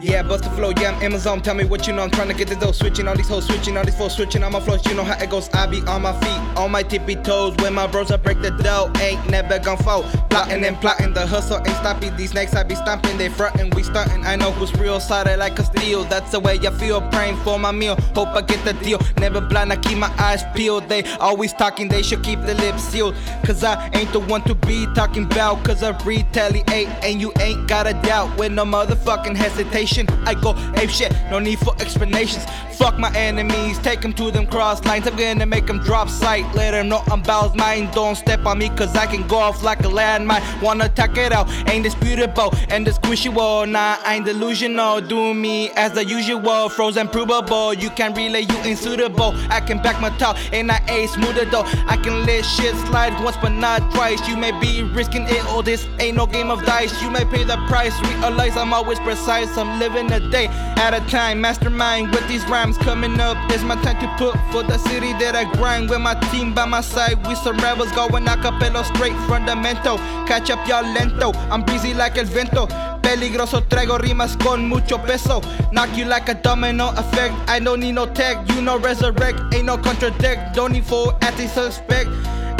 Yeah, bust the flow, yeah, I'm Amazon. Tell me what you know. I'm trying to get the dough. Switching all these hoes, switching all these foes, switching on my flows. You know how it goes. I be on my feet, on my tippy toes. When my bros, I break the dough. Ain't never gon' fall. Plotting and plotting, the hustle ain't stopping. These snakes I be stomping, they frontin', we stuntin'. I know who's real, solid like a steel. That's the way I feel. Praying for my meal, hope I get the deal. Never blind, I keep my eyes peeled. They always talking, they should keep the lips sealed. Cause I ain't the one to be talking about. Cause I retaliate, and you ain't got a doubt. With no motherfucking hesitation, I go ape shit, no need for explanations. Fuck my enemies, take them to them cross lines. I'm gonna make them drop sight. Let them know I'm Bow's mine. Don't step on me, cause I can go off like a landmine. Wanna tuck it out, ain't disputable. And wall, nah, I ain't delusional. Do me as the usual, frozen provable. You can relay, you ain't suitable. I can back my talk, and I ain't smoother though. I can let shit slide once, but not twice. You may be risking it, all this ain't no game of dice. You may pay the price, realize I'm always precise. I'm living a day at a time. Mastermind with these rhymes coming up. It's my time to put for the city that I grind. With my team by my side, we some rebels going a capella straight fundamental. Catch up, y'all lento. I'm breezy like el viento. Peligroso traigo rimas con mucho peso. Knock you like a domino effect. I don't need no tech, you know resurrect. Ain't no contradict, don't need for anti-suspect.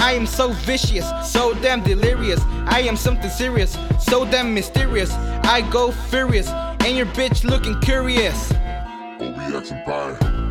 I am so vicious, so damn delirious. I am something serious, so damn mysterious. I go furious, and your bitch looking curious. Pie.